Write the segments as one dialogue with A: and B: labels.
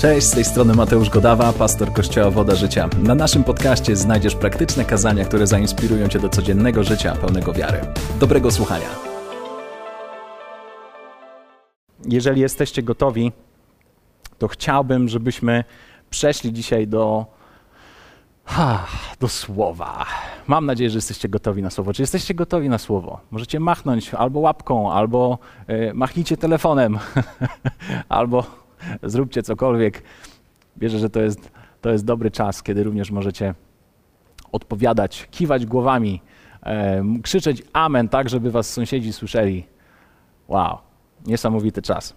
A: Cześć, z tej strony Mateusz Godawa, pastor Kościoła Woda Życia. Na naszym podcaście znajdziesz praktyczne kazania, które zainspirują Cię do codziennego życia pełnego wiary. Dobrego słuchania. Jeżeli jesteście gotowi, to chciałbym, żebyśmy przeszli dzisiaj do, ha, do słowa. Mam nadzieję, że jesteście gotowi na słowo. Czy jesteście gotowi na słowo? Możecie machnąć albo łapką, albo y, machnijcie telefonem, albo zróbcie cokolwiek. Wierzę, że to jest, to jest dobry czas, kiedy również możecie odpowiadać, kiwać głowami, krzyczeć amen, tak, żeby was sąsiedzi słyszeli. Wow, niesamowity czas.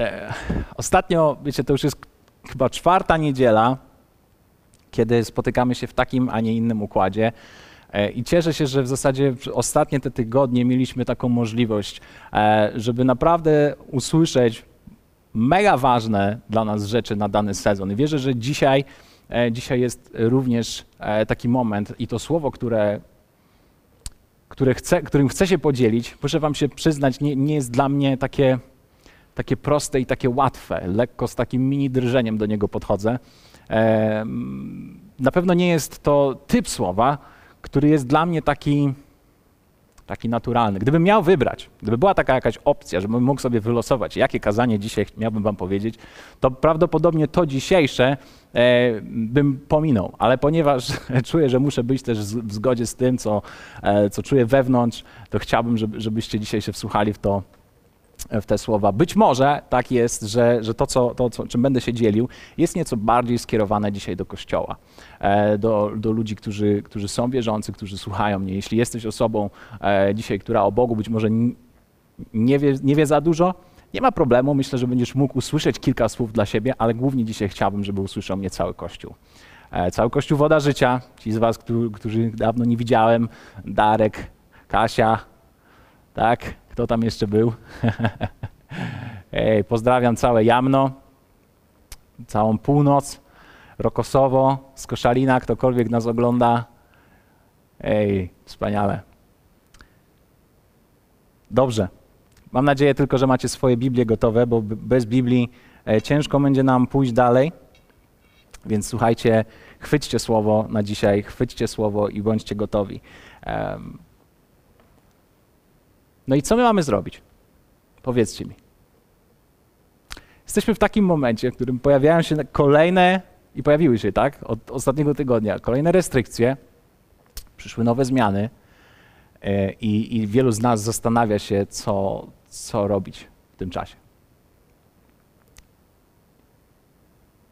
A: E, ostatnio, wiecie, to już jest chyba czwarta niedziela, kiedy spotykamy się w takim, a nie innym układzie. E, I cieszę się, że w zasadzie ostatnie te tygodnie mieliśmy taką możliwość, e, żeby naprawdę usłyszeć mega ważne dla nas rzeczy na dany sezon. I wierzę, że dzisiaj, e, dzisiaj jest również taki moment i to słowo, które, które chcę, którym chcę się podzielić, muszę Wam się przyznać, nie, nie jest dla mnie takie, takie proste i takie łatwe. Lekko z takim mini drżeniem do niego podchodzę. Na pewno nie jest to typ słowa, który jest dla mnie taki, taki naturalny. Gdybym miał wybrać, gdyby była taka jakaś opcja, żebym mógł sobie wylosować, jakie kazanie dzisiaj miałbym wam powiedzieć, to prawdopodobnie to dzisiejsze e, bym pominął. Ale ponieważ czuję, że muszę być też w zgodzie z tym, co, e, co czuję wewnątrz, to chciałbym, żeby, żebyście dzisiaj się wsłuchali w to, w te słowa. Być może tak jest, że, że to, co, to co, czym będę się dzielił, jest nieco bardziej skierowane dzisiaj do Kościoła, e, do, do ludzi, którzy, którzy są wierzący, którzy słuchają mnie. Jeśli jesteś osobą e, dzisiaj, która o Bogu być może nie wie, nie wie za dużo, nie ma problemu. Myślę, że będziesz mógł usłyszeć kilka słów dla siebie, ale głównie dzisiaj chciałbym, żeby usłyszał mnie cały Kościół. E, cały Kościół Woda Życia. Ci z Was, którzy, dawno nie widziałem, Darek, Kasia, tak? Kto tam jeszcze był? Ej, pozdrawiam całe Jamno, całą północ, Rokosowo, z Koszalina, ktokolwiek nas ogląda. Ej, wspaniale. Dobrze. Mam nadzieję tylko, że macie swoje Biblie gotowe, bo bez Biblii e, ciężko będzie nam pójść dalej. Więc słuchajcie, chwyćcie słowo na dzisiaj, chwyćcie słowo i bądźcie gotowi. No i co my mamy zrobić? Powiedzcie mi. Jesteśmy w takim momencie, w którym pojawiają się kolejne, i pojawiły się, tak, od ostatniego tygodnia, kolejne restrykcje, przyszły nowe zmiany e, i, i wielu z nas zastanawia się, co, co robić w tym czasie.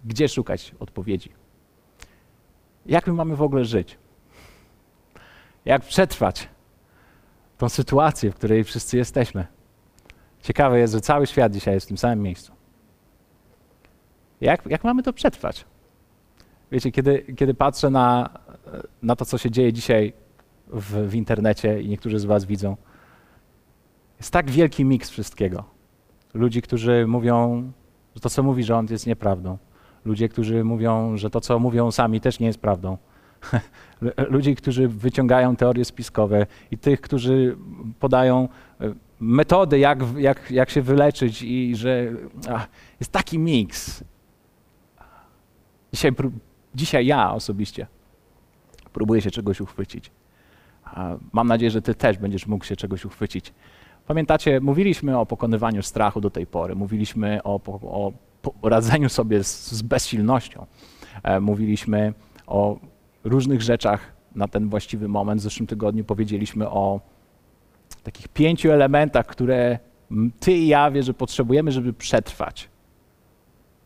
A: Gdzie szukać odpowiedzi? Jak my mamy w ogóle żyć? Jak przetrwać tą sytuację, w której wszyscy jesteśmy. Ciekawe jest, że cały świat dzisiaj jest w tym samym miejscu. Jak, jak mamy to przetrwać? Wiecie, kiedy, kiedy patrzę na, na to, co się dzieje dzisiaj w, w internecie i niektórzy z Was widzą, jest tak wielki miks wszystkiego. Ludzi, którzy mówią, że to, co mówi rząd, jest nieprawdą. Ludzie, którzy mówią, że to, co mówią sami, też nie jest prawdą. Ludzi, którzy wyciągają teorie spiskowe i tych, którzy podają e, metody, jak, jak, jak się wyleczyć i że ach, jest taki miks. Dzisiaj, dzisiaj ja osobiście próbuję się czegoś uchwycić. Mam nadzieję, że ty też będziesz mógł się czegoś uchwycić. Pamiętacie, mówiliśmy o pokonywaniu strachu do tej pory, mówiliśmy o, o, o radzeniu sobie z, z bezsilnością, e, mówiliśmy o różnych rzeczach na ten właściwy moment. W zeszłym tygodniu powiedzieliśmy o takich pięciu elementach, które ty i ja wie, że potrzebujemy, żeby przetrwać.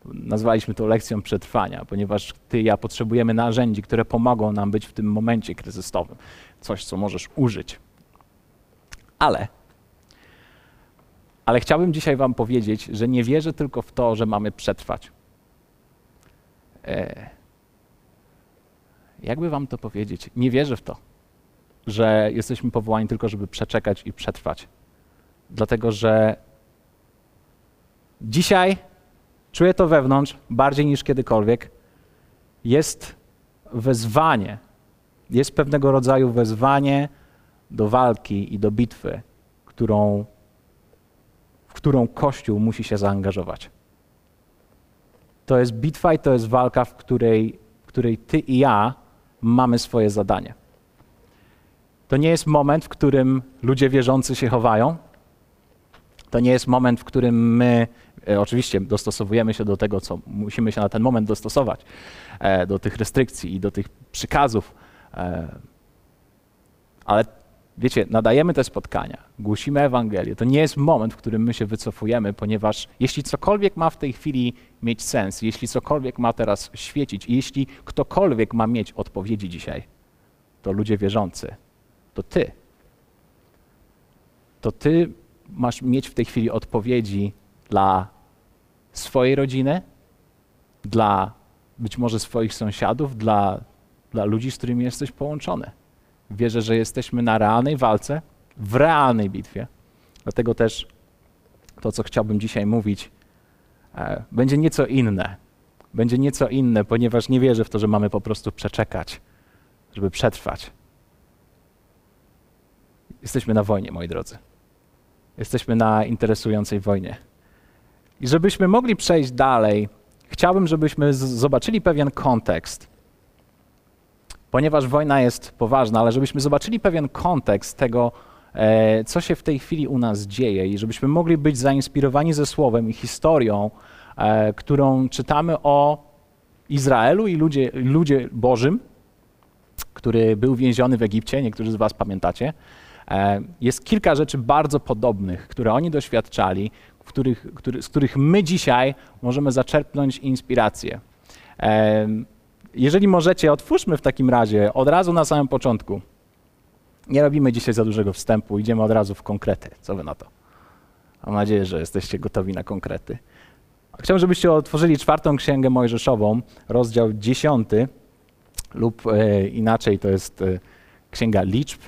A: Nazwaliśmy to lekcją przetrwania, ponieważ ty i ja potrzebujemy narzędzi, które pomogą nam być w tym momencie kryzysowym. Coś, co możesz użyć. Ale, ale chciałbym dzisiaj wam powiedzieć, że nie wierzę tylko w to, że mamy przetrwać. E jakby wam to powiedzieć, nie wierzę w to, że jesteśmy powołani tylko, żeby przeczekać i przetrwać. Dlatego, że dzisiaj czuję to wewnątrz bardziej niż kiedykolwiek. Jest wezwanie, jest pewnego rodzaju wezwanie do walki i do bitwy, którą, którą Kościół musi się zaangażować. To jest bitwa i to jest walka, w której, w której ty i ja mamy swoje zadanie. To nie jest moment, w którym ludzie wierzący się chowają. To nie jest moment, w którym my e, oczywiście dostosowujemy się do tego, co musimy się na ten moment dostosować, e, do tych restrykcji i do tych przykazów. E, ale wiecie, nadajemy te spotkania, głosimy Ewangelię. To nie jest moment, w którym my się wycofujemy, ponieważ jeśli cokolwiek ma w tej chwili mieć sens, jeśli cokolwiek ma teraz świecić jeśli ktokolwiek ma mieć odpowiedzi dzisiaj, to ludzie wierzący, to ty. To ty masz mieć w tej chwili odpowiedzi dla swojej rodziny, dla być może swoich sąsiadów, dla, dla ludzi, z którymi jesteś połączony. Wierzę, że jesteśmy na realnej walce, w realnej bitwie. Dlatego też to, co chciałbym dzisiaj mówić, e, będzie nieco inne. Będzie nieco inne, ponieważ nie wierzę w to, że mamy po prostu przeczekać, żeby przetrwać. Jesteśmy na wojnie, moi drodzy. Jesteśmy na interesującej wojnie. I żebyśmy mogli przejść dalej, chciałbym, żebyśmy zobaczyli pewien kontekst ponieważ wojna jest poważna, ale żebyśmy zobaczyli pewien kontekst tego, e, co się w tej chwili u nas dzieje i żebyśmy mogli być zainspirowani ze słowem i historią, e, którą czytamy o Izraelu i ludzie, ludzie Bożym, który był więziony w Egipcie, niektórzy z Was pamiętacie. E, jest kilka rzeczy bardzo podobnych, które oni doświadczali, których, który, z których my dzisiaj możemy zaczerpnąć inspirację. Jeżeli możecie, otwórzmy w takim razie od razu na samym początku. Nie robimy dzisiaj za dużego wstępu, idziemy od razu w konkrety. Co wy na to? Mam nadzieję, że jesteście gotowi na konkrety. Chciałbym, żebyście otworzyli czwartą księgę Mojżeszową, rozdział dziesiąty, lub e, inaczej to jest e, księga liczb,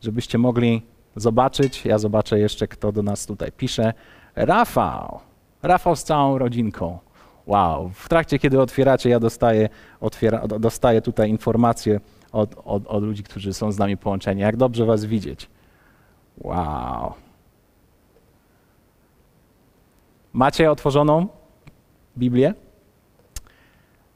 A: żebyście mogli zobaczyć. Ja zobaczę jeszcze, kto do nas tutaj pisze. Rafał. Rafał z całą rodzinką. Wow, w trakcie, kiedy otwieracie, ja dostaję, otwiera, dostaję tutaj informacje od, od, od ludzi, którzy są z nami połączeni. Jak dobrze Was widzieć. Wow. Macie otworzoną Biblię?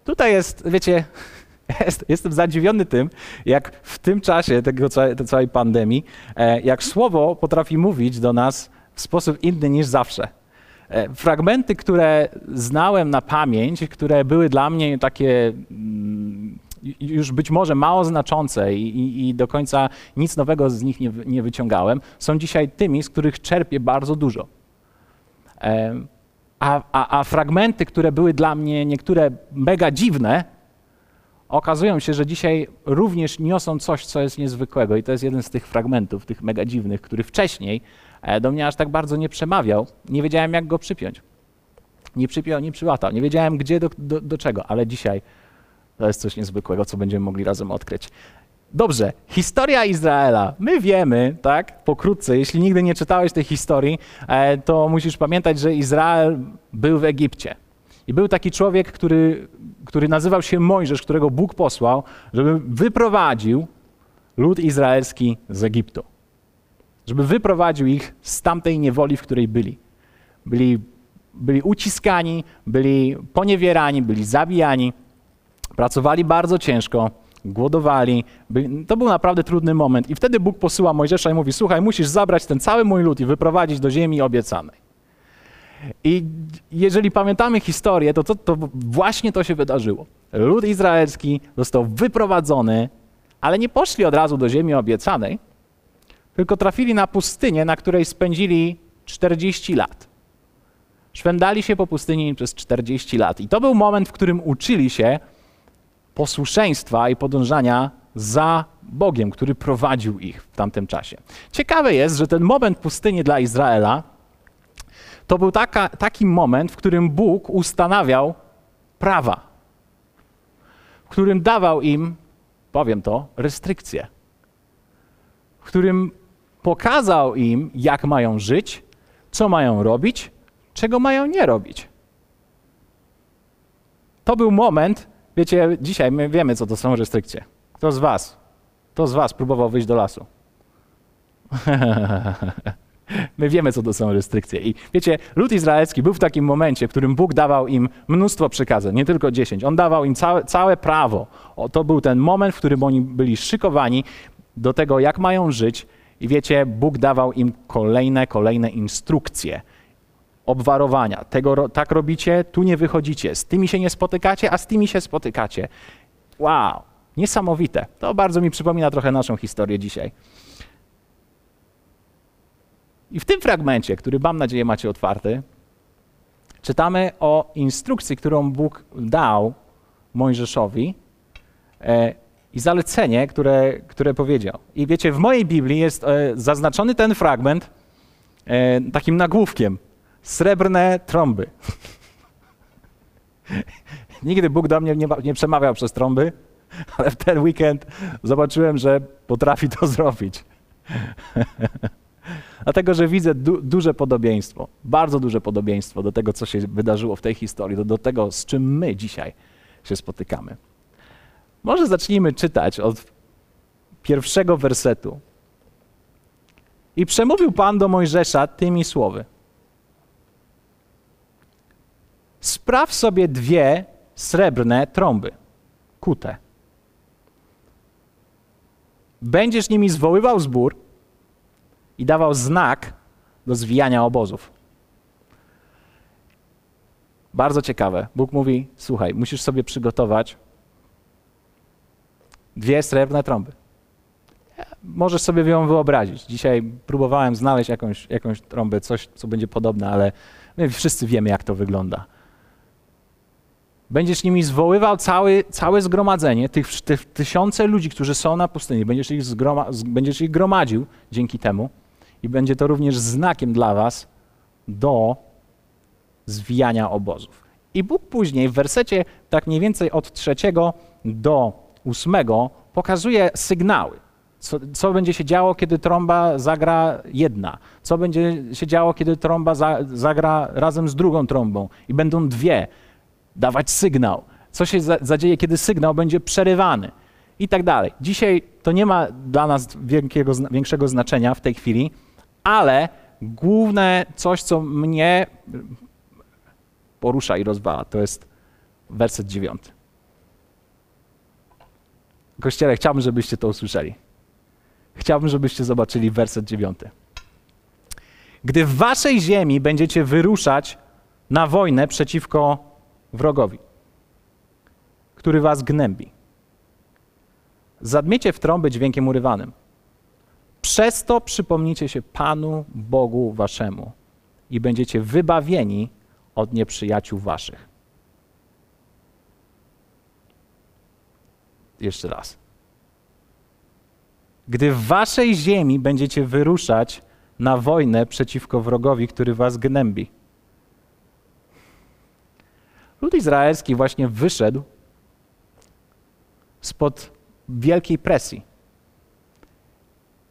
A: Tutaj jest, wiecie, jest, jestem zadziwiony tym, jak w tym czasie tego, tej całej pandemii, e, jak słowo potrafi mówić do nas w sposób inny niż zawsze. E, fragmenty, które znałem na pamięć, które były dla mnie takie mm, już być może mało znaczące i, i, do końca nic nowego z nich nie, nie, wyciągałem, są dzisiaj tymi, z których czerpię bardzo dużo. E, a, a, a fragmenty, które były dla mnie niektóre mega dziwne, okazują się, że dzisiaj również niosą coś, co jest niezwykłego. I to jest jeden z tych fragmentów, tych mega dziwnych, który wcześniej do mnie aż tak bardzo nie przemawiał. Nie wiedziałem, jak go przypiąć. Nie przypiął, nie przyłatał. Nie wiedziałem, gdzie, do, do, do czego, ale dzisiaj to jest coś niezwykłego, co będziemy mogli razem odkryć. Dobrze, historia Izraela. My wiemy, tak, pokrótce, jeśli nigdy nie czytałeś tej historii, e, to musisz pamiętać, że Izrael był w Egipcie. I był taki człowiek, który, który nazywał się Mojżesz, którego Bóg posłał, żeby wyprowadził lud izraelski z Egiptu żeby wyprowadził ich z tamtej niewoli, w której byli. Byli, byli uciskani, byli poniewierani, byli zabijani, pracowali bardzo ciężko, głodowali. Byli, to był naprawdę trudny moment. I wtedy Bóg posyła Mojżesza i mówi: Słuchaj, musisz zabrać ten cały mój lud i wyprowadzić do ziemi obiecanej. I jeżeli pamiętamy historię, to, to, to właśnie to się wydarzyło. Lud izraelski został wyprowadzony, ale nie poszli od razu do ziemi obiecanej, tylko trafili na pustynię, na której spędzili 40 lat. Szwendali się po pustyni przez 40 lat. I to był moment, w którym uczyli się posłuszeństwa i podążania za Bogiem, który prowadził ich w tamtym czasie. Ciekawe jest, że ten moment pustyni dla Izraela to był taka, taki moment, w którym Bóg ustanawiał prawa, w którym dawał im, powiem to, restrykcje, w którym pokazał im, jak mają żyć, co mają robić, czego mają nie robić. To był moment, wiecie, dzisiaj my wiemy, co to są restrykcje. Kto z was, kto z was próbował wyjść do lasu? My wiemy, co to są restrykcje. I wiecie, lud izraelski był w takim momencie, w którym Bóg dawał im mnóstwo przykazań, nie tylko dziesięć. On dawał im całe, całe prawo. O, to był ten moment, w którym oni byli szykowani do tego, jak mają żyć. I wiecie, Bóg dawał im kolejne, kolejne instrukcje obwarowania. Tego, tak robicie, tu nie wychodzicie. Z tymi się nie spotykacie, a z tymi się spotykacie. Wow, niesamowite. To bardzo mi przypomina trochę naszą historię dzisiaj. I w tym fragmencie, który mam nadzieję macie otwarty, czytamy o instrukcji, którą Bóg dał Mojżeszowi e, i zalecenie, które, które powiedział. I wiecie, w mojej Biblii jest e, zaznaczony ten fragment e, takim nagłówkiem. Srebrne trąby. Nigdy Bóg do mnie nie, nie przemawiał przez trąby, ale w ten weekend zobaczyłem, że potrafi to zrobić. Dlatego, że widzę du duże podobieństwo, bardzo duże podobieństwo do tego, co się wydarzyło w tej historii, do, do tego, z czym my dzisiaj się spotykamy. Może zacznijmy czytać od pierwszego wersetu. I przemówił Pan do Mojżesza tymi słowy. Spraw sobie dwie srebrne trąby, kute. Będziesz nimi zwoływał zbór i dawał znak do zwijania obozów. Bardzo ciekawe. Bóg mówi: Słuchaj, musisz sobie przygotować dwie srebrne trąby. Możesz sobie ją wyobrazić. Dzisiaj próbowałem znaleźć jakąś, jakąś trąbę, coś, co będzie podobne, ale my wszyscy wiemy, jak to wygląda. Będziesz nimi zwoływał cały, całe zgromadzenie, tych, tych tysiące ludzi, którzy są na pustyni. Będziesz ich, zgroma, będziesz ich gromadził dzięki temu i będzie to również znakiem dla was do zwijania obozów. I Bóg później w wersecie tak mniej więcej od trzeciego do ósmego pokazuje sygnały. Co, co, będzie się działo, kiedy trąba zagra jedna? Co będzie się działo, kiedy trąba za, zagra razem z drugą trąbą? I będą dwie. Dawać sygnał. Co się za, zadzieje, kiedy sygnał będzie przerywany? I tak dalej. Dzisiaj to nie ma dla nas wielkiego, większego znaczenia w tej chwili, ale główne coś, co mnie porusza i rozwala, to jest werset dziewiąty. Kościele, chciałbym, żebyście to usłyszeli. Chciałbym, żebyście zobaczyli werset dziewiąty. Gdy w waszej ziemi będziecie wyruszać na wojnę przeciwko wrogowi, który was gnębi, zadmiecie w trąby dźwiękiem urywanym przez to przypomnijcie się Panu Bogu waszemu i będziecie wybawieni od nieprzyjaciół waszych. Jeszcze raz. Gdy w waszej ziemi będziecie wyruszać na wojnę przeciwko wrogowi, który was gnębi. Lud izraelski właśnie wyszedł spod wielkiej presji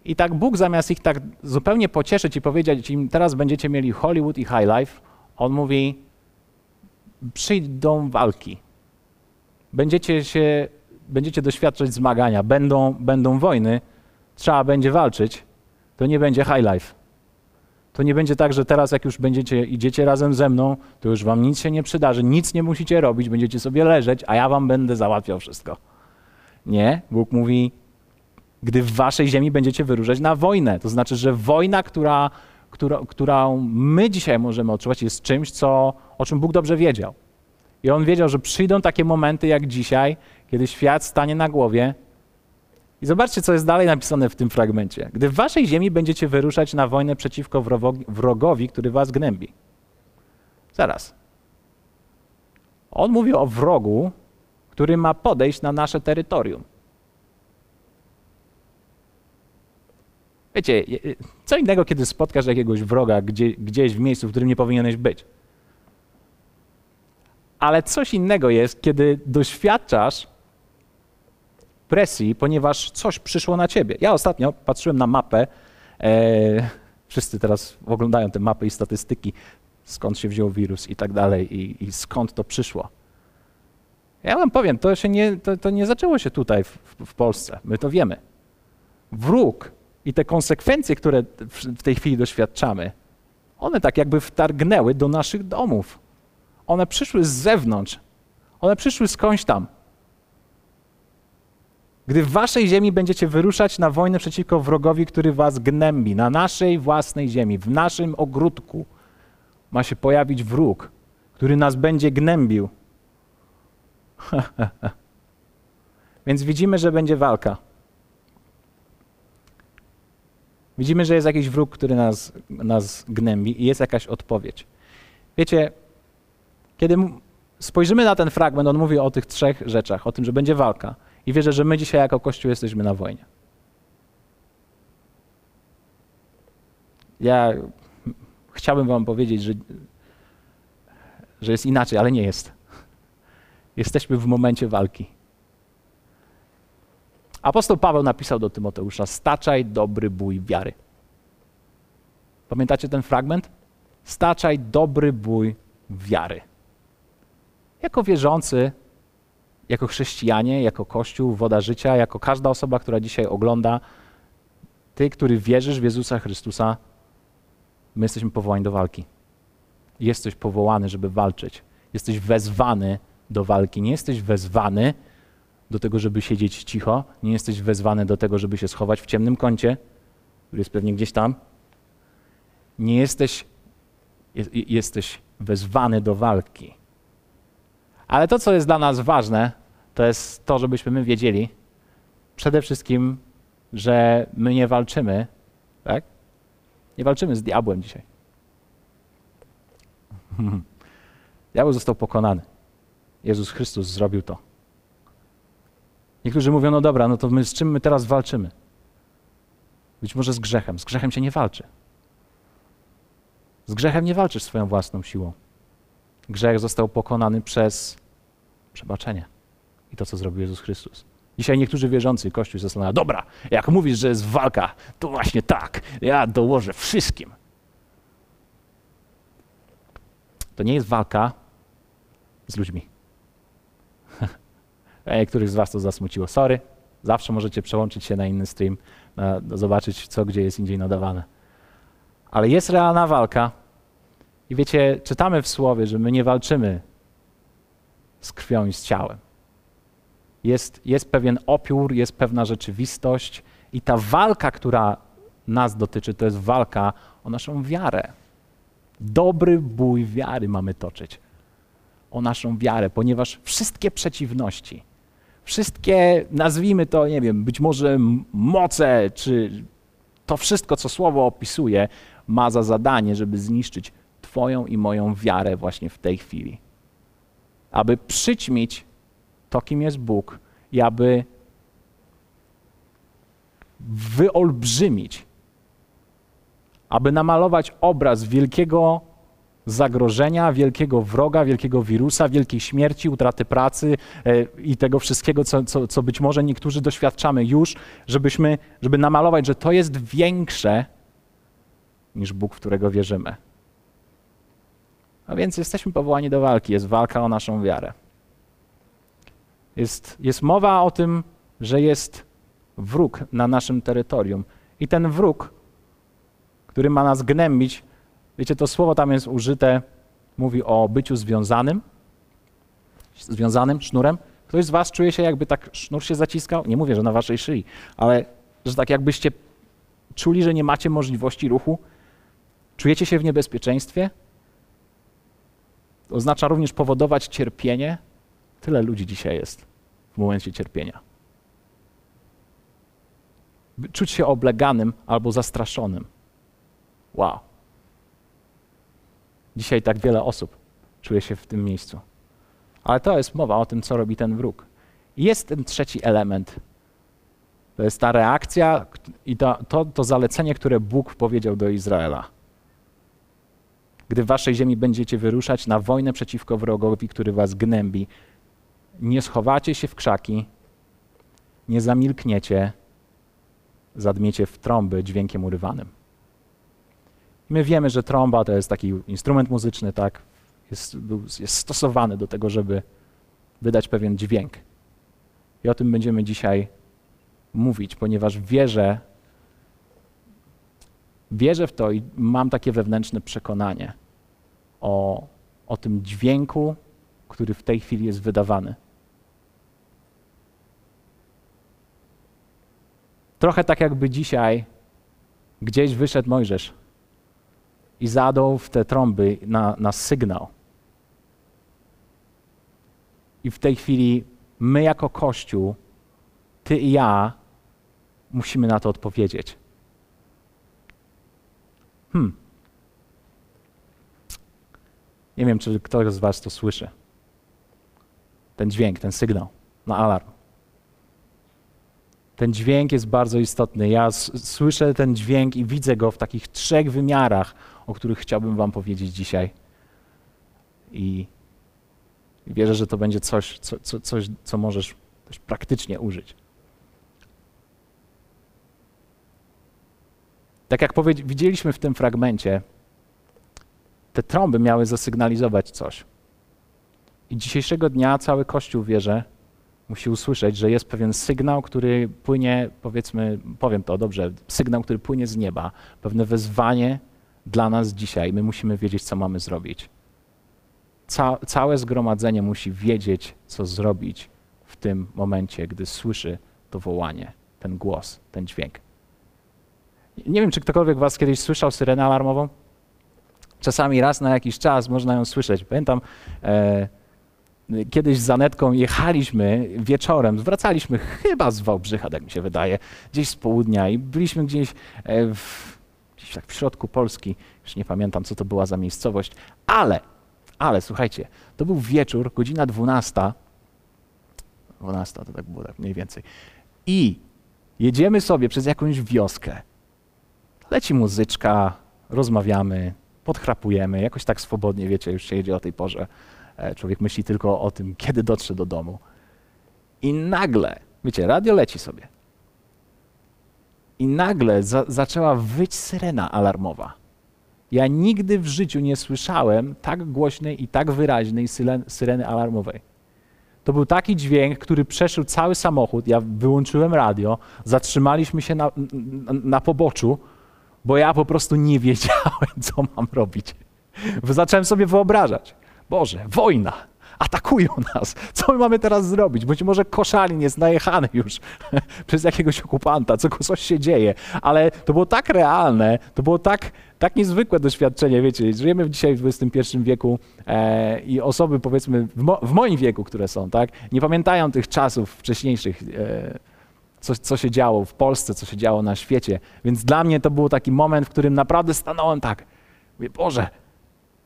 A: i tak Bóg zamiast ich tak zupełnie pocieszyć i powiedzieć im, teraz będziecie mieli Hollywood i High Life, on mówi, przyjdą walki. Będziecie się, będziecie doświadczać zmagania, będą, będą wojny, trzeba będzie walczyć, to nie będzie High Life. To nie będzie tak, że teraz jak już będziecie, idziecie razem ze mną, to już wam nic się nie przydarzy, nic nie musicie robić, będziecie sobie leżeć, a ja wam będę załatwiał wszystko. Nie, Bóg mówi, gdy w waszej ziemi będziecie wyróżać na wojnę. To znaczy, że wojna, która, która, którą my dzisiaj możemy odczuwać, jest czymś, co, o czym Bóg dobrze wiedział. I on wiedział, że przyjdą takie momenty jak dzisiaj, kiedy świat stanie na głowie. I zobaczcie, co jest dalej napisane w tym fragmencie. Gdy w waszej ziemi będziecie wyruszać na wojnę przeciwko wrogowi, który was gnębi. Zaraz. On mówi o wrogu, który ma podejść na nasze terytorium. Wiecie, co innego, kiedy spotkasz jakiegoś wroga gdzie, gdzieś w miejscu, w którym nie powinieneś być. Ale coś innego jest, kiedy doświadczasz presji, ponieważ coś przyszło na ciebie. Ja ostatnio patrzyłem na mapę. E, wszyscy teraz oglądają te mapy i statystyki, skąd się wziął wirus i tak dalej, i, i skąd to przyszło. Ja wam powiem, to, się nie, to, to nie zaczęło się tutaj w, w Polsce. My to wiemy. Wróg I te konsekwencje, które w tej chwili doświadczamy, one tak jakby wtargnęły do naszych domów. One przyszły z zewnątrz. One przyszły skądś tam. Gdy w waszej ziemi będziecie wyruszać na wojnę przeciwko wrogowi, który was gnębi, na naszej własnej ziemi, w naszym ogródku, ma się pojawić wróg, który nas będzie gnębił. Więc widzimy, że będzie walka. Widzimy, że jest jakiś wróg, który nas, nas gnębi i jest jakaś odpowiedź. Wiecie, kiedy spojrzymy na ten fragment, on mówi o tych trzech rzeczach, o tym, że będzie walka. I wierzę, że my dzisiaj jako Kościół jesteśmy na wojnie. Ja chciałbym wam powiedzieć, że, że jest inaczej, ale nie jest. Jesteśmy w momencie walki. Apostoł Paweł napisał do Tymoteusza: Staczaj dobry bój wiary. Pamiętacie ten fragment? Staczaj dobry bój wiary. Jako wierzący, jako chrześcijanie, jako Kościół, woda życia, jako każda osoba, która dzisiaj ogląda, ty, który wierzysz w Jezusa Chrystusa, my jesteśmy powołani do walki. Jesteś powołany, żeby walczyć. Jesteś wezwany do walki. Nie jesteś wezwany do tego, żeby siedzieć cicho. Nie jesteś wezwany do tego, żeby się schować w ciemnym kącie, który jest pewnie gdzieś tam. Nie jesteś, jesteś wezwany do walki. Ale to, co jest dla nas ważne, to jest to, żebyśmy my wiedzieli przede wszystkim, że my nie walczymy, tak? Nie walczymy z diabłem dzisiaj. Diabeł został pokonany. Jezus Chrystus zrobił to. Niektórzy mówią, no dobra, no to my z czym my teraz walczymy? Być może z grzechem. Z grzechem się nie walczy. Z grzechem nie walczysz swoją własną siłą. Grzech został pokonany przez przebaczenie i to, co zrobił Jezus Chrystus. Dzisiaj niektórzy wierzący, Kościół zastanawia, dobra, jak mówisz, że jest walka, to właśnie tak, ja dołożę wszystkim. To nie jest walka z ludźmi. Niektórych z was to zasmuciło. Sorry, zawsze możecie przełączyć się na inny stream, zobaczyć, co gdzie jest indziej nadawane. Ale jest realna walka. I wiecie, czytamy w słowie, że my nie walczymy z krwią i z ciałem. Jest, jest pewien opiór, jest pewna rzeczywistość, i ta walka, która nas dotyczy, to jest walka o naszą wiarę. Dobry bój wiary mamy toczyć. O naszą wiarę, ponieważ wszystkie przeciwności, wszystkie, nazwijmy to, nie wiem, być może moce, czy to wszystko, co słowo opisuje, ma za zadanie, żeby zniszczyć Twoją i moją wiarę właśnie w tej chwili. Aby przyćmić to, kim jest Bóg i aby wyolbrzymić, aby namalować obraz wielkiego zagrożenia, wielkiego wroga, wielkiego wirusa, wielkiej śmierci, utraty pracy e, i tego wszystkiego, co, co, co być może niektórzy doświadczamy już, żebyśmy, żeby namalować, że to jest większe niż Bóg, w którego wierzymy. A więc jesteśmy powołani do walki, jest walka o naszą wiarę. Jest, jest mowa o tym, że jest wróg na naszym terytorium. I ten wróg, który ma nas gnębić, Wiecie, to słowo tam jest użyte, mówi o byciu związanym, związanym sznurem. Ktoś z was czuje się, jakby tak sznur się zaciskał? Nie mówię, że na waszej szyi, ale że tak jakbyście czuli, że nie macie możliwości ruchu? Czujecie się w niebezpieczeństwie? Oznacza również powodować cierpienie. Tyle ludzi dzisiaj jest w momencie cierpienia. Czuć się obleganym albo zastraszonym. Wow. Dzisiaj tak wiele osób czuje się w tym miejscu. Ale to jest mowa o tym, co robi ten wróg. Jest ten trzeci element. To jest ta reakcja i to, to, to zalecenie, które Bóg powiedział do Izraela. Gdy w waszej ziemi będziecie wyruszać na wojnę przeciwko wrogowi, który was gnębi, nie schowacie się w krzaki, nie zamilkniecie, zadmiecie w trąby dźwiękiem urywanym. My wiemy, że trąba to jest taki instrument muzyczny, tak? Jest, jest stosowany do tego, żeby wydać pewien dźwięk. I o tym będziemy dzisiaj mówić, ponieważ wierzę, Wierzę w to i mam takie wewnętrzne przekonanie o, o tym dźwięku, który w tej chwili jest wydawany. Trochę tak jakby dzisiaj gdzieś wyszedł Mojżesz i zadał w te trąby na, na sygnał. I w tej chwili my jako Kościół, ty i ja, musimy na to odpowiedzieć. Hmm. Nie wiem, czy ktoś z Was to słyszy. Ten dźwięk, ten sygnał na alarm. Ten dźwięk jest bardzo istotny. Ja słyszę ten dźwięk i widzę go w takich trzech wymiarach, o których chciałbym Wam powiedzieć dzisiaj. I wierzę, że to będzie coś, co, co, coś, co możesz też praktycznie użyć. Tak jak widzieliśmy w tym fragmencie, te trąby miały zasygnalizować coś. I dzisiejszego dnia cały Kościół wierzę, musi usłyszeć, że jest pewien sygnał, który płynie, powiedzmy, powiem to dobrze, sygnał, który płynie z nieba, pewne wezwanie dla nas dzisiaj. My musimy wiedzieć, co mamy zrobić. Ca całe zgromadzenie musi wiedzieć, co zrobić w tym momencie, gdy słyszy to wołanie, ten głos, ten dźwięk. Nie wiem, czy ktokolwiek was kiedyś słyszał syrenę alarmową? Czasami raz na jakiś czas można ją słyszeć. Pamiętam, e, kiedyś z Zanetką jechaliśmy wieczorem, wracaliśmy chyba z Wałbrzycha, tak mi się wydaje, gdzieś z południa i byliśmy gdzieś e, w, gdzieś tak w środku Polski, już nie pamiętam, co to była za miejscowość, ale, ale słuchajcie, to był wieczór, godzina 12, 12 to tak było tak mniej więcej, i jedziemy sobie przez jakąś wioskę, leci muzyczka, rozmawiamy, podchrapujemy, jakoś tak swobodnie, wiecie, już się jedzie o tej porze. E, człowiek myśli tylko o tym, kiedy dotrze do domu. I nagle, wiecie, radio leci sobie. I nagle za zaczęła wyć syrena alarmowa. Ja nigdy w życiu nie słyszałem tak głośnej i tak wyraźnej syreny alarmowej. To był taki dźwięk, który przeszył cały samochód. Ja wyłączyłem radio, zatrzymaliśmy się na, na, na poboczu, bo ja po prostu nie wiedziałem, co mam robić. Zacząłem sobie wyobrażać. Boże, wojna, atakują nas. Co my mamy teraz zrobić? Być może koszalin jest najechany już przez jakiegoś okupanta, co, coś się dzieje. Ale to było tak realne, to było tak, tak niezwykłe doświadczenie, wiecie, żyjemy dzisiaj w XXI wieku e, i osoby powiedzmy w, mo w, moim wieku, które są, tak, nie pamiętają tych czasów wcześniejszych, e, co, co się działo w Polsce, co się działo na świecie. Więc dla mnie to był taki moment, w którym naprawdę stanąłem tak, mówię, Boże,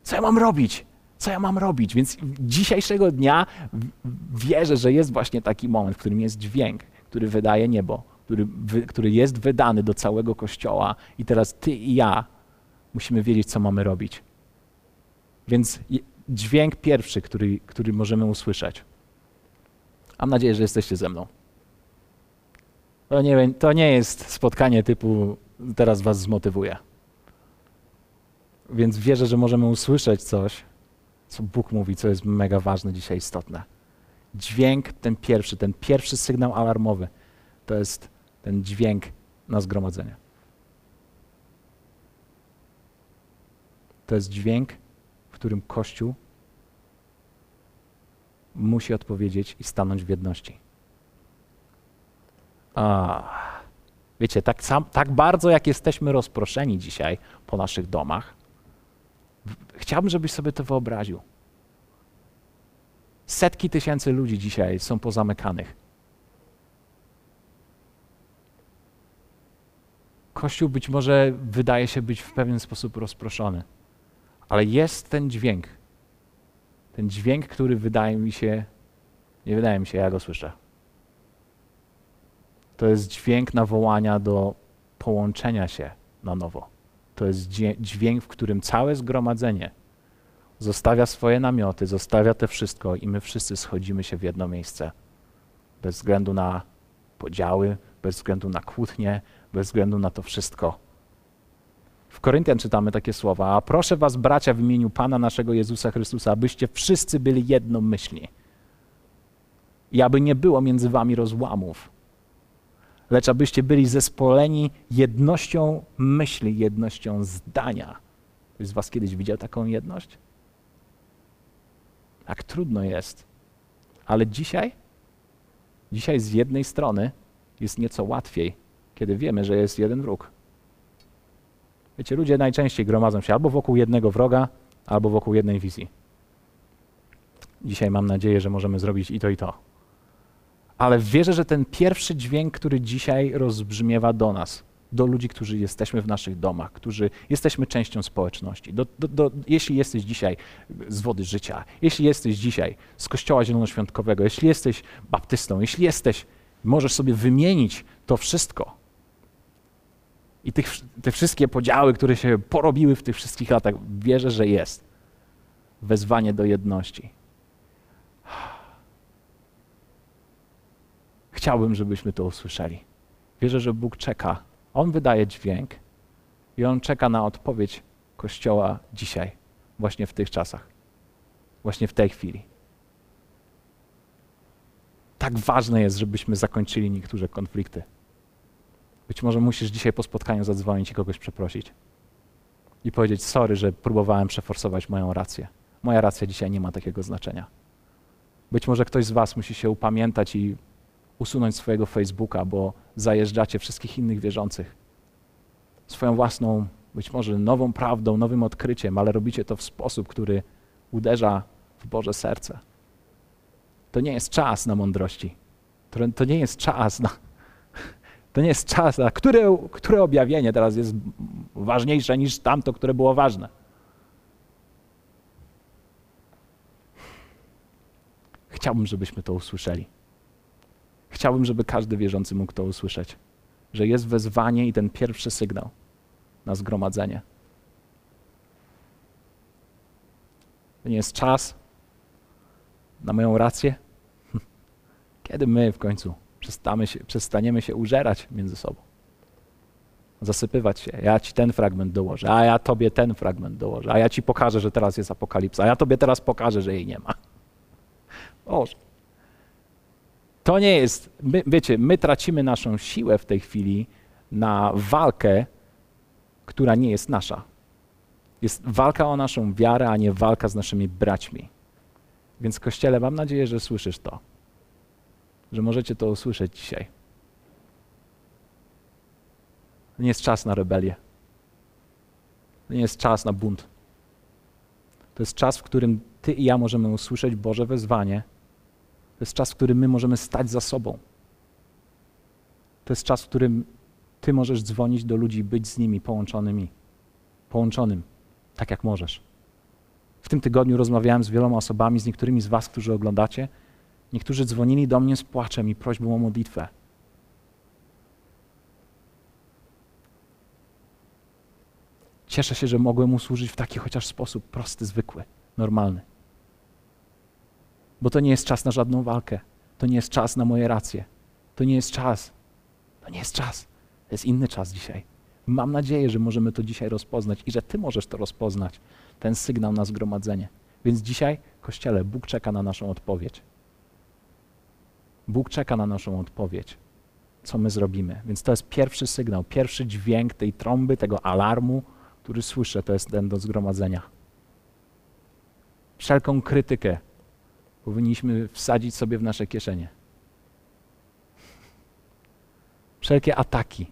A: co ja mam robić? co ja mam robić? Więc dzisiejszego dnia wierzę, że jest właśnie taki moment, w którym jest dźwięk, który wydaje niebo, który, który jest wydany do całego kościoła, i teraz ty i ja musimy wiedzieć, co mamy robić. Więc dźwięk pierwszy, który, który możemy usłyszeć. Mam nadzieję, że jesteście ze mną. To nie, to nie jest spotkanie typu teraz was zmotywuję. Więc wierzę, że możemy usłyszeć coś, co Bóg mówi, co jest mega ważne dzisiaj, istotne. Dźwięk ten pierwszy, ten pierwszy sygnał alarmowy, to jest ten dźwięk na zgromadzenie. To jest dźwięk, w którym Kościół musi odpowiedzieć i stanąć w jedności. A, wiecie, tak, sam, tak bardzo jak jesteśmy rozproszeni dzisiaj po naszych domach, Chciałbym, żebyś sobie to wyobraził. Setki tysięcy ludzi dzisiaj są pozamykanych. Kościół być może wydaje się być w pewien sposób rozproszony, ale jest ten dźwięk. Ten dźwięk, który wydaje mi się, nie wydaje mi się, ja go słyszę. To jest dźwięk nawołania do połączenia się na nowo to jest dźwięk, w którym całe zgromadzenie zostawia swoje namioty, zostawia te wszystko i my wszyscy schodzimy się w jedno miejsce. Bez względu na podziały, bez względu na kłótnie, bez względu na to wszystko. W Koryntian czytamy takie słowa: A proszę was, bracia, w imieniu Pana naszego Jezusa Chrystusa, abyście wszyscy byli jednomyślni. I aby nie było między wami rozłamów, lecz abyście byli zespoleni jednością myśli, jednością zdania. Ktoś z Was kiedyś widział taką jedność? Jak trudno jest. Ale dzisiaj, dzisiaj z jednej strony jest nieco łatwiej, kiedy wiemy, że jest jeden wróg. Wiecie, ludzie najczęściej gromadzą się albo wokół jednego wroga, albo wokół jednej wizji. Dzisiaj mam nadzieję, że możemy zrobić i to, i to. Ale wierzę, że ten pierwszy dźwięk, który dzisiaj rozbrzmiewa do nas, do ludzi, którzy jesteśmy w naszych domach, którzy jesteśmy częścią społeczności. Do, do, do, jeśli jesteś dzisiaj z Wody Życia, jeśli jesteś dzisiaj z Kościoła Zielonoświątkowego, jeśli jesteś baptystą, jeśli jesteś, możesz sobie wymienić to wszystko. I tych, te wszystkie podziały, które się porobiły w tych wszystkich latach, wierzę, że jest wezwanie do jedności. Chciałbym, żebyśmy to usłyszeli. Wierzę, że Bóg czeka on wydaje dźwięk i on czeka na odpowiedź Kościoła dzisiaj, właśnie w tych czasach, właśnie w tej chwili. Tak ważne jest, żebyśmy zakończyli niektóre konflikty. Być może musisz dzisiaj po spotkaniu zadzwonić i kogoś przeprosić i powiedzieć: Sorry, że próbowałem przeforsować moją rację. Moja racja dzisiaj nie ma takiego znaczenia. Być może ktoś z Was musi się upamiętać i usunąć swojego Facebooka, bo zajeżdżacie wszystkich innych wierzących. Swoją własną, być może nową prawdą, nowym odkryciem, ale robicie to w sposób, który uderza w Boże serce. To nie jest czas na mądrości. To, to nie jest czas na. To nie jest czas na. Które, które objawienie teraz jest ważniejsze niż tamto, które było ważne? Chciałbym, żebyśmy to usłyszeli. Chciałbym, żeby każdy wierzący mógł to usłyszeć, że jest wezwanie i ten pierwszy sygnał na zgromadzenie. To nie jest czas na moją rację. Kiedy my w końcu się, przestaniemy się użerać między sobą? Zasypywać się. Ja ci ten fragment dołożę, a ja tobie ten fragment dołożę, a ja ci pokażę, że teraz jest apokalipsa, a ja tobie teraz pokażę, że jej nie ma. Boże. To nie jest, my, wiecie, my tracimy naszą siłę w tej chwili na walkę, która nie jest nasza. Jest walka o naszą wiarę, a nie walka z naszymi braćmi. Więc Kościele, mam nadzieję, że słyszysz to, że możecie to usłyszeć dzisiaj. To nie jest czas na rebelię. To nie jest czas na bunt. To jest czas, w którym Ty i ja możemy usłyszeć Boże wezwanie to jest czas, w którym my możemy stać za sobą. To jest czas, w którym Ty możesz dzwonić do ludzi, być z nimi połączonymi, połączonym, tak jak możesz. W tym tygodniu rozmawiałem z wieloma osobami, z niektórymi z Was, którzy oglądacie. Niektórzy dzwonili do mnie z płaczem i prośbą o modlitwę. Cieszę się, że mogłem usłużyć w taki chociaż sposób prosty, zwykły, normalny. Bo to nie jest czas na żadną walkę. To nie jest czas na moje racje. To nie jest czas. To nie jest czas. To jest inny czas dzisiaj. Mam nadzieję, że możemy to dzisiaj rozpoznać i że Ty możesz to rozpoznać, ten sygnał na zgromadzenie. Więc dzisiaj, Kościele, Bóg czeka na naszą odpowiedź. Bóg czeka na naszą odpowiedź, co my zrobimy. Więc to jest pierwszy sygnał, pierwszy dźwięk tej trąby, tego alarmu, który słyszę, to jest ten do zgromadzenia. Wszelką krytykę, powinniśmy wsadzić sobie w nasze kieszenie. Wszelkie ataki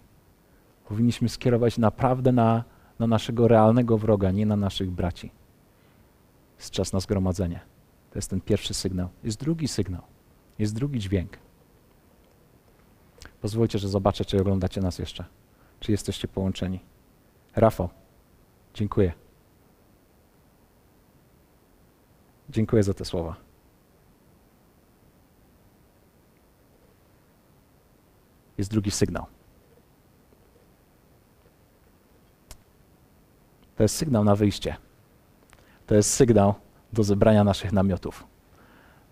A: powinniśmy skierować naprawdę na, na naszego realnego wroga, nie na naszych braci. Jest czas na zgromadzenie. To jest ten pierwszy sygnał. Jest drugi sygnał. Jest drugi dźwięk. Pozwólcie, że zobaczę, czy oglądacie nas jeszcze. Czy jesteście połączeni. Rafał, dziękuję. Dziękuję za te słowa. Jest drugi sygnał. To jest sygnał na wyjście. To jest sygnał do zebrania naszych namiotów.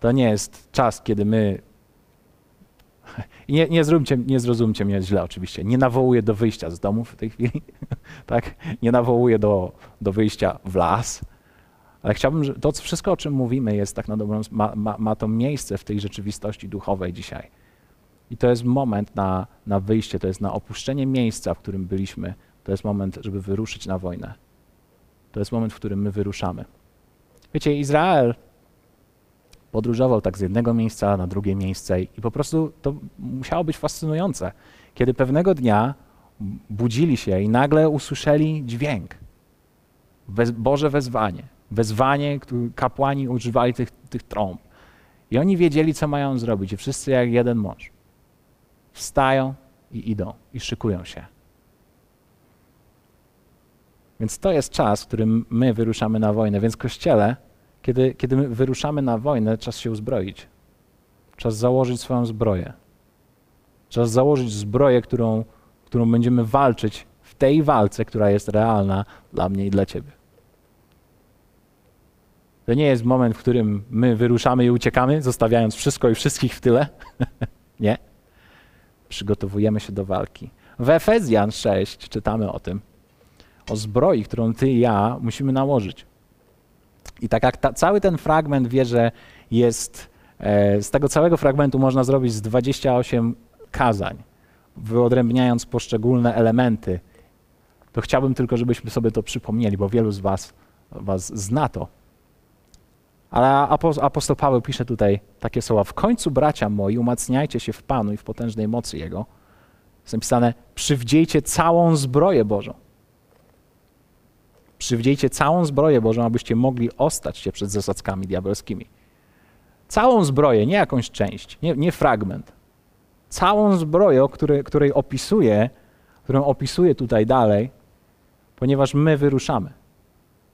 A: To nie jest czas, kiedy my. Nie, nie, zrozumcie, nie zrozumcie mnie źle, oczywiście. Nie nawołuję do wyjścia z domu w tej chwili. tak? Nie nawołuję do, do wyjścia w las. Ale chciałbym, że to wszystko, o czym mówimy, jest tak na dobrą, ma, ma, ma to miejsce w tej rzeczywistości duchowej dzisiaj I to jest moment na, na wyjście, to jest na opuszczenie miejsca, w którym byliśmy. To jest moment, żeby wyruszyć na wojnę. To jest moment, w którym my wyruszamy. Wiecie, Izrael podróżował tak z jednego miejsca na drugie miejsce i po prostu to musiało być fascynujące, kiedy pewnego dnia budzili się i nagle usłyszeli dźwięk, Boże wezwanie, wezwanie, kapłani używali tych, tych trąb. I oni wiedzieli, co mają zrobić i wszyscy jak jeden mąż wstają i idą i szykują się. Więc to jest czas, w którym my wyruszamy na wojnę. Więc Kościele, kiedy, kiedy my wyruszamy na wojnę, czas się uzbroić. Czas założyć swoją zbroję. Czas założyć zbroję, którą, którą będziemy walczyć w tej walce, która jest realna dla mnie i dla Ciebie. To nie jest moment, w którym my wyruszamy i uciekamy, zostawiając wszystko i wszystkich w tyle. nie. Przygotowujemy się do walki. W Efezjan 6 czytamy o tym, o zbroi, którą ty i ja musimy nałożyć. I tak jak ta, cały ten fragment wie, że jest, e, z tego całego fragmentu można zrobić z 28 kazań, wyodrębniając poszczególne elementy, to chciałbym tylko, żebyśmy sobie to przypomnieli, bo wielu z was, was zna to. Ale apostoł Paweł pisze tutaj takie słowa: W końcu, bracia moi, umacniajcie się w Panu i w potężnej mocy Jego. Jest napisane: przywdziejcie całą zbroję Bożą. Przywdziejcie całą zbroję Bożą, abyście mogli ostać się przed zasadzkami diabelskimi. Całą zbroję, nie jakąś część, nie, nie fragment. Całą zbroję, której, której opisuje, którą opisuje tutaj dalej, ponieważ my wyruszamy.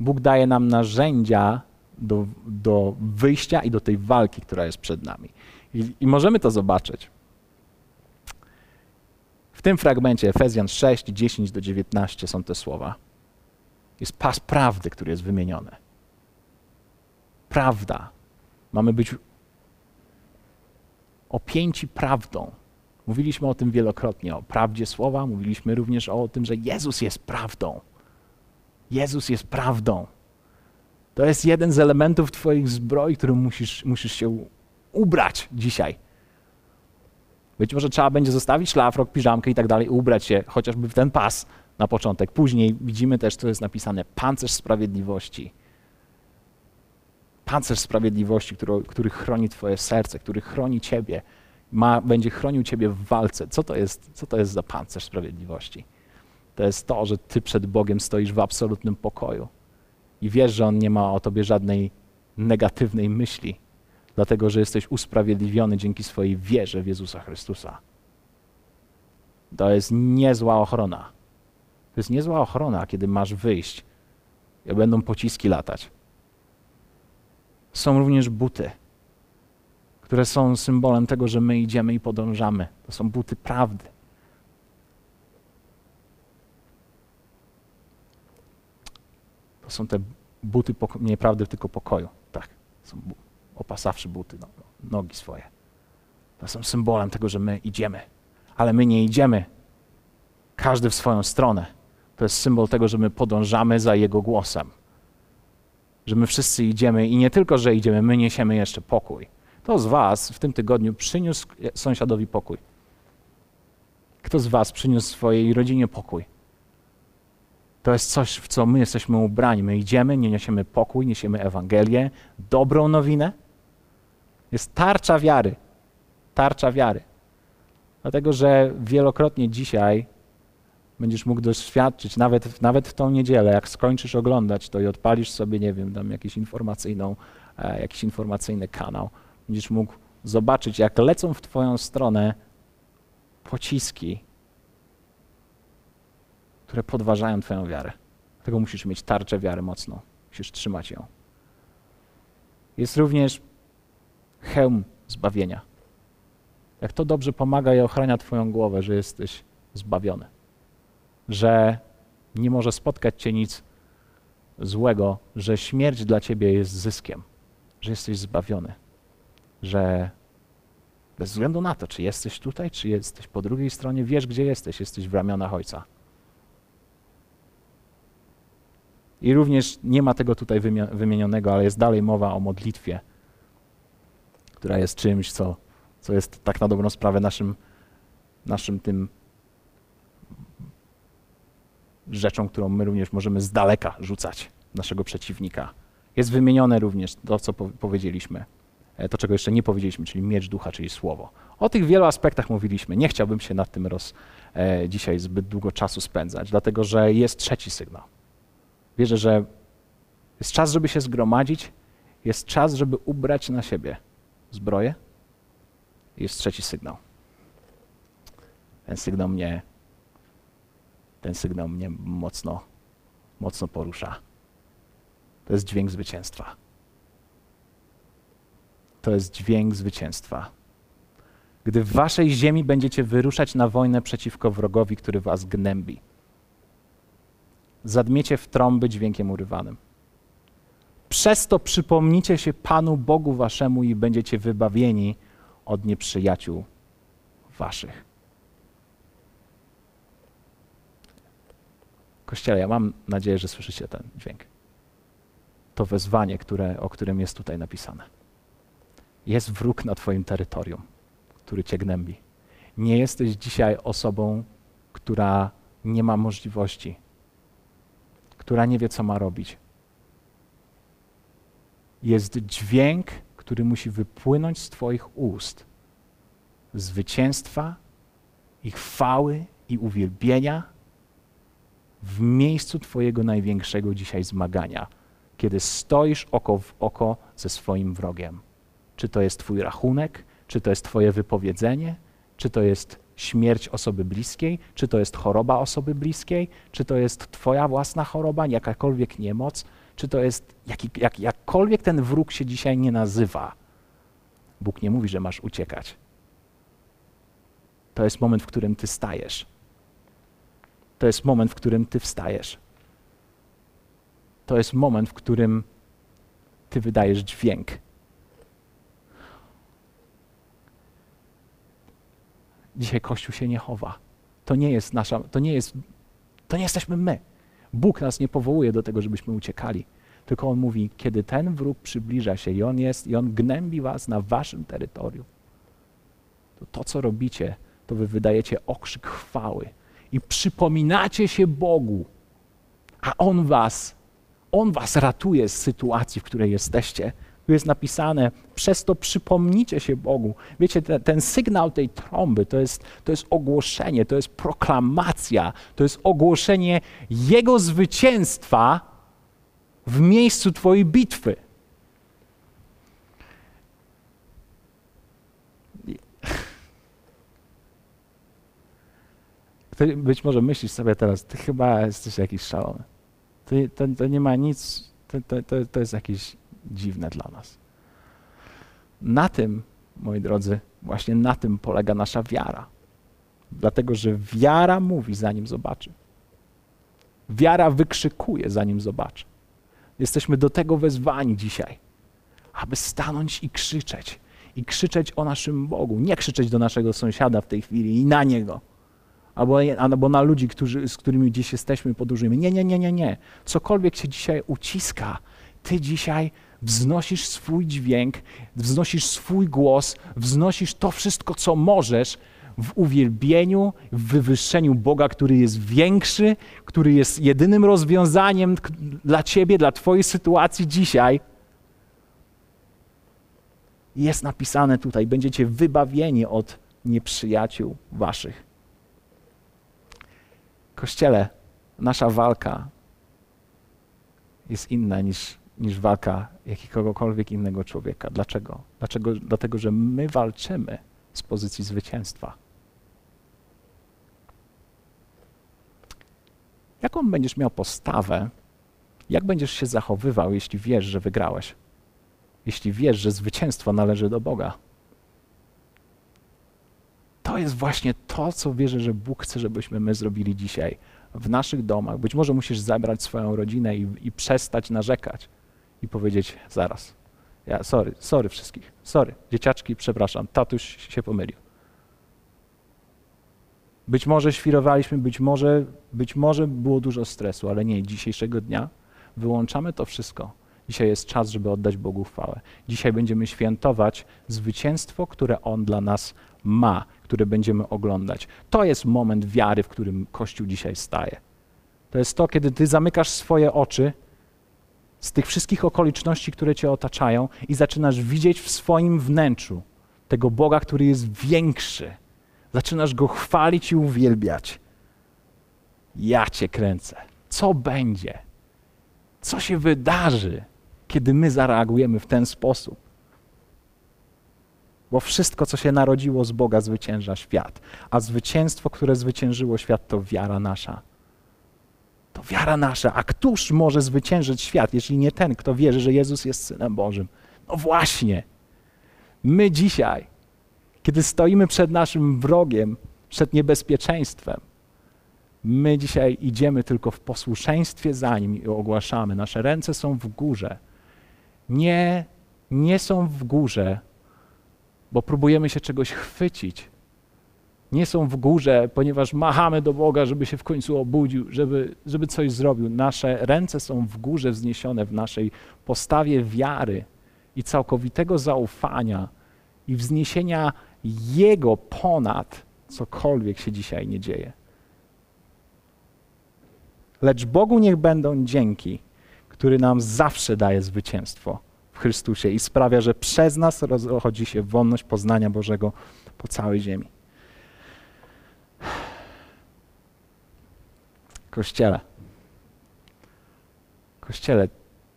A: Bóg daje nam narzędzia do, do wyjścia i do tej walki, która jest przed nami. I, I, możemy to zobaczyć. W tym fragmencie Efezjan 6, 10 do 19 są te słowa. Jest pas prawdy, który jest wymieniony. Prawda. Mamy być opięci prawdą. Mówiliśmy o tym wielokrotnie, o prawdzie słowa, mówiliśmy również o tym, że Jezus jest prawdą. Jezus jest prawdą. To jest jeden z elementów Twoich zbroi, którym musisz, musisz się ubrać dzisiaj. Być może trzeba będzie zostawić szlafrok, piżamkę i tak dalej, ubrać się chociażby w ten pas na początek. Później widzimy też, co jest napisane: pancerz sprawiedliwości. Pancerz sprawiedliwości, który, który chroni Twoje serce, który chroni Ciebie, ma, będzie chronił Ciebie w walce. Co to, jest, co to jest za pancerz sprawiedliwości? To jest to, że Ty przed Bogiem stoisz w absolutnym pokoju i wiesz, że On nie ma o tobie żadnej negatywnej myśli, dlatego że jesteś usprawiedliwiony dzięki swojej wierze w Jezusa Chrystusa. To jest niezła ochrona. To jest niezła ochrona, kiedy masz wyjść i będą pociski latać. Są również buty, które są symbolem tego, że my idziemy i podążamy. To są buty prawdy. Są te buty, nie prawdy, tylko pokoju. Tak, są opasawszy buty, no, nogi swoje. To są symbolem tego, że my idziemy. Ale my nie idziemy każdy w swoją stronę. To jest symbol tego, że my podążamy za Jego głosem. Że my wszyscy idziemy i nie tylko, że idziemy, my niesiemy jeszcze pokój. Kto z Was w tym tygodniu przyniósł sąsiadowi pokój? Kto z Was przyniósł swojej rodzinie pokój? To jest coś, w co my jesteśmy ubrani. My idziemy, nie niesiemy pokój, niesiemy Ewangelię, dobrą nowinę. Jest tarcza wiary. Tarcza wiary. Dlatego, że wielokrotnie dzisiaj będziesz mógł doświadczyć, nawet, nawet w tą niedzielę, jak skończysz oglądać to i odpalisz sobie, nie wiem, tam jakiś, informacyjną, e, jakiś informacyjny kanał, będziesz mógł zobaczyć, jak lecą w Twoją stronę pociski które podważają Twoją wiarę. Dlatego musisz mieć tarczę wiary mocną. Musisz trzymać ją. Jest również hełm zbawienia. Jak to dobrze pomaga i ochrania Twoją głowę, że jesteś zbawiony. Że nie może spotkać Cię nic złego, że śmierć dla Ciebie jest zyskiem, że jesteś zbawiony, że bez względu na to, czy jesteś tutaj, czy jesteś po drugiej stronie, wiesz, gdzie jesteś, jesteś w ramionach Ojca. I również nie ma tego tutaj wymienionego, ale jest dalej mowa o modlitwie, która jest czymś, co, co jest tak na dobrą sprawę naszym naszym tym rzeczą, którą my również możemy z daleka rzucać naszego przeciwnika. Jest wymienione również to, co powiedzieliśmy, e, to, czego jeszcze nie powiedzieliśmy, czyli miecz ducha, czyli słowo. O tych wielu aspektach mówiliśmy. Nie chciałbym się nad tym roz, e, dzisiaj zbyt długo czasu spędzać, dlatego że jest trzeci sygnał. Wierzę, że jest czas, żeby się zgromadzić, jest czas, żeby ubrać na siebie zbroję. Jest trzeci sygnał. Ten sygnał mnie, ten sygnał mnie mocno, mocno porusza. To jest dźwięk zwycięstwa. To jest dźwięk zwycięstwa. Gdy w waszej ziemi będziecie wyruszać na wojnę przeciwko wrogowi, który was gnębi, zadmiecie w trąby dźwiękiem urywanym. Przez to przypomnicie się Panu Bogu waszemu i będziecie wybawieni od nieprzyjaciół waszych. Kościele, ja mam nadzieję, że słyszycie ten dźwięk. To wezwanie, które, o którym jest tutaj napisane. Jest wróg na Twoim terytorium, który Cię gnębi. Nie jesteś dzisiaj osobą, która nie ma możliwości, która nie wie, co ma robić. Jest dźwięk, który musi wypłynąć z Twoich ust zwycięstwa i chwały i uwielbienia w miejscu Twojego największego dzisiaj zmagania, kiedy stoisz oko w oko ze swoim wrogiem. Czy to jest Twój rachunek, czy to jest Twoje wypowiedzenie, czy to jest śmierć osoby bliskiej, czy to jest choroba osoby bliskiej, czy to jest Twoja własna choroba, jakakolwiek niemoc, czy to jest jaki, jak, jakkolwiek ten wróg się dzisiaj nie nazywa. Bóg nie mówi, że masz uciekać. To jest moment, w którym ty stajesz. To jest moment, w którym ty wstajesz. To jest moment, w którym ty wydajesz dźwięk. Dzisiaj Kościół się nie chowa. To nie jest nasza, to nie jest, to nie jesteśmy my. Bóg nas nie powołuje do tego, żebyśmy uciekali. Tylko On mówi, kiedy ten wróg przybliża się i On jest, i On gnębi was na waszym terytorium, to to, co robicie, to wy wydajecie okrzyk chwały i przypominacie się Bogu, a On was, On was ratuje z sytuacji, w której jesteście. Tu jest napisane, przez to przypomnicie się Bogu. Wiecie, te, ten sygnał tej trąby to jest, to jest ogłoszenie, to jest proklamacja, to jest ogłoszenie Jego zwycięstwa w miejscu Twojej bitwy. Ty być może myślisz sobie teraz, ty chyba jesteś jakiś szalony. Ty, to, to nie ma nic, to, to, to jest jakieś dziwne dla nas. Na tym, moi drodzy, właśnie na tym polega nasza wiara. Dlatego, że wiara mówi, zanim zobaczy. Wiara wykrzykuje, zanim zobaczy. Jesteśmy do tego wezwani dzisiaj, aby stanąć i krzyczeć. I krzyczeć o naszym Bogu. Nie krzyczeć do naszego sąsiada w tej chwili i na niego. Albo, albo na ludzi, którzy, z którymi dziś jesteśmy, podróżujemy. Nie, nie, nie, nie, nie. Cokolwiek się dzisiaj uciska, ty dzisiaj wznosisz swój dźwięk, wznosisz swój głos, wznosisz to wszystko, co możesz w uwielbieniu, w wywyższeniu Boga, który jest większy, który jest jedynym rozwiązaniem dla ciebie, dla twojej sytuacji dzisiaj. Jest napisane tutaj, będziecie wybawieni od nieprzyjaciół waszych. Kościele, nasza walka jest inna niż niż walka jakiegokolwiek innego człowieka. Dlaczego? Dlaczego? Dlatego, że my walczymy z pozycji zwycięstwa. Jaką będziesz miał postawę, jak będziesz się zachowywał, jeśli wiesz, że wygrałeś? Jeśli wiesz, że zwycięstwo należy do Boga? To jest właśnie to, co wierzę, że Bóg chce, żebyśmy my zrobili dzisiaj w naszych domach. Być może musisz zabrać swoją rodzinę i, i przestać narzekać i powiedzieć zaraz. Ja, sorry, sorry wszystkich, sorry. Dzieciaczki, przepraszam, tatuś się pomylił. Być może świrowaliśmy, być może, być może było dużo stresu, ale nie, dzisiejszego dnia wyłączamy to wszystko. Dzisiaj jest czas, żeby oddać Bogu chwałę. Dzisiaj będziemy świętować zwycięstwo, które On dla nas ma, które będziemy oglądać. To jest moment wiary, w którym Kościół dzisiaj staje. To jest to, kiedy ty zamykasz swoje oczy z tych wszystkich okoliczności, które cię otaczają i zaczynasz widzieć w swoim wnętrzu tego Boga, który jest większy. Zaczynasz go chwalić i uwielbiać. Ja cię kręcę. Co będzie? Co się wydarzy, kiedy my zareagujemy w ten sposób? Bo wszystko, co się narodziło z Boga, zwycięża świat. A zwycięstwo, które zwyciężyło świat, to wiara nasza. To wiara nasza. A któż może zwyciężyć świat, jeśli nie ten, kto wierzy, że Jezus jest Synem Bożym? No właśnie. My dzisiaj, kiedy stoimy przed naszym wrogiem, przed niebezpieczeństwem, my dzisiaj idziemy tylko w posłuszeństwie za nim i ogłaszamy. Nasze ręce są w górze. Nie, nie są w górze, bo próbujemy się czegoś chwycić. Nie są w górze, ponieważ machamy do Boga, żeby się w końcu obudził, żeby, żeby coś zrobił. Nasze ręce są w górze wzniesione w naszej postawie wiary i całkowitego zaufania i wzniesienia Jego ponad cokolwiek się dzisiaj nie dzieje. Lecz Bogu niech będą dzięki, który nam zawsze daje zwycięstwo w Chrystusie i sprawia, że przez nas rozchodzi się wolność poznania Bożego po całej ziemi. Kościele. Kościele,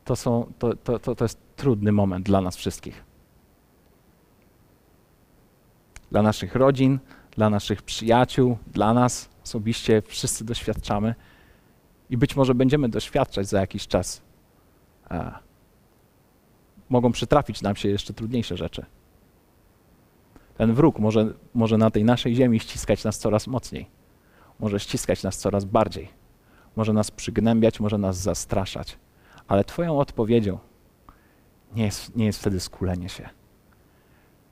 A: to, są, to, to, to, to jest trudny moment dla nas wszystkich. Dla naszych rodzin, dla naszych przyjaciół, dla nas osobiście wszyscy doświadczamy i być może będziemy doświadczać za jakiś czas. A, mogą przytrafić nam się jeszcze trudniejsze rzeczy. Ten wróg może, może na tej naszej ziemi ściskać nas coraz mocniej, może ściskać nas coraz bardziej, może nas przygnębiać, może nas zastraszać, ale Twoją odpowiedzią nie jest, nie jest wtedy skulenie się.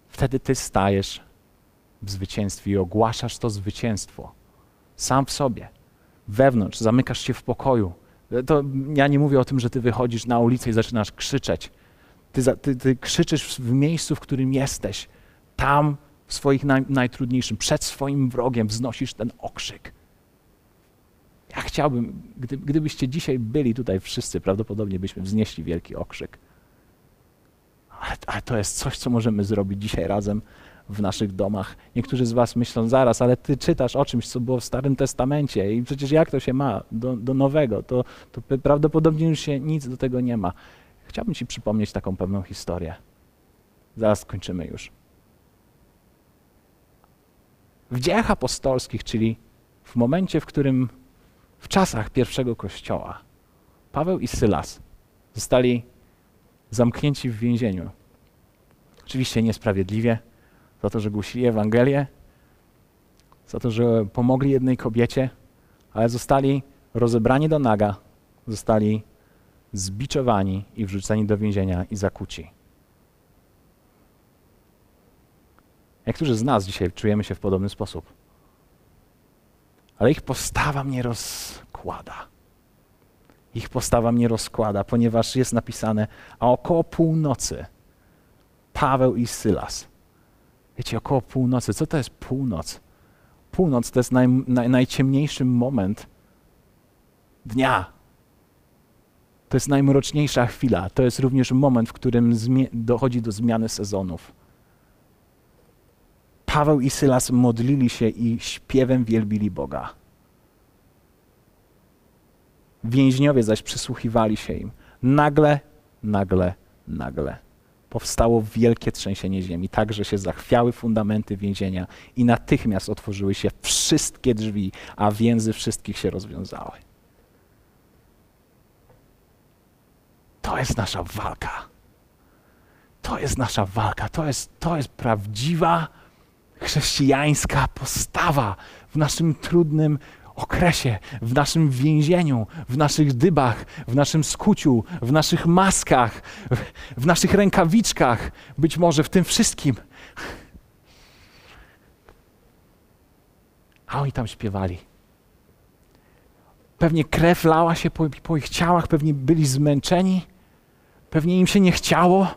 A: Wtedy Ty stajesz w zwycięstwie i ogłaszasz to zwycięstwo sam w sobie wewnątrz, zamykasz się w pokoju. To ja nie mówię o tym, że ty wychodzisz na ulicę i zaczynasz krzyczeć. Ty, ty, ty krzyczysz w miejscu, w którym jesteś. Tam, w swoich naj, najtrudniejszym, przed swoim wrogiem wznosisz ten okrzyk. Ja chciałbym, gdy, gdybyście dzisiaj byli tutaj wszyscy, prawdopodobnie byśmy wznieśli wielki okrzyk. Ale, to jest coś, co możemy zrobić dzisiaj razem w naszych domach. Niektórzy z Was myślą, zaraz, ale Ty czytasz o czymś, co było w Starym Testamencie i przecież jak to się ma do, do Nowego? To, to prawdopodobnie już się nic do tego nie ma. Chciałbym Ci przypomnieć taką pewną historię. Zaraz skończymy już. W dziejach apostolskich, czyli w momencie, w którym w czasach pierwszego kościoła Paweł i Sylas zostali zamknięci w więzieniu. Oczywiście niesprawiedliwie, za to, że głosili Ewangelię, za to, że pomogli jednej kobiecie, ale zostali rozebrani do naga, zostali zbiczowani i wrzuceni do więzienia i zakuci. Niektórzy z nas dzisiaj czujemy się w podobny sposób. Ale ich postawa mnie rozkłada. Ich postawa mnie rozkłada, ponieważ jest napisane, a około północy Paweł i Sylas Wiecie, około północy. Co to jest północ? Północ to jest naj, naj, najciemniejszy moment dnia. To jest najmroczniejsza chwila. To jest również moment, w którym dochodzi do zmiany sezonów. Paweł i Sylas modlili się i śpiewem wielbili Boga. Więźniowie zaś przysłuchiwali się im. Nagle, nagle, nagle powstało wielkie trzęsienie ziemi, tak że się zachwiały fundamenty więzienia i natychmiast otworzyły się wszystkie drzwi, a więzy wszystkich się rozwiązały. To jest nasza walka. To jest nasza walka. To jest, to jest prawdziwa chrześcijańska postawa w naszym trudnym okresie, w naszym więzieniu, w naszych dybach, w naszym skuciu, w naszych maskach, w naszych rękawiczkach, być może w tym wszystkim. A oni tam śpiewali. Pewnie krew lała się po, po ich ciałach, pewnie byli zmęczeni, pewnie im się nie chciało,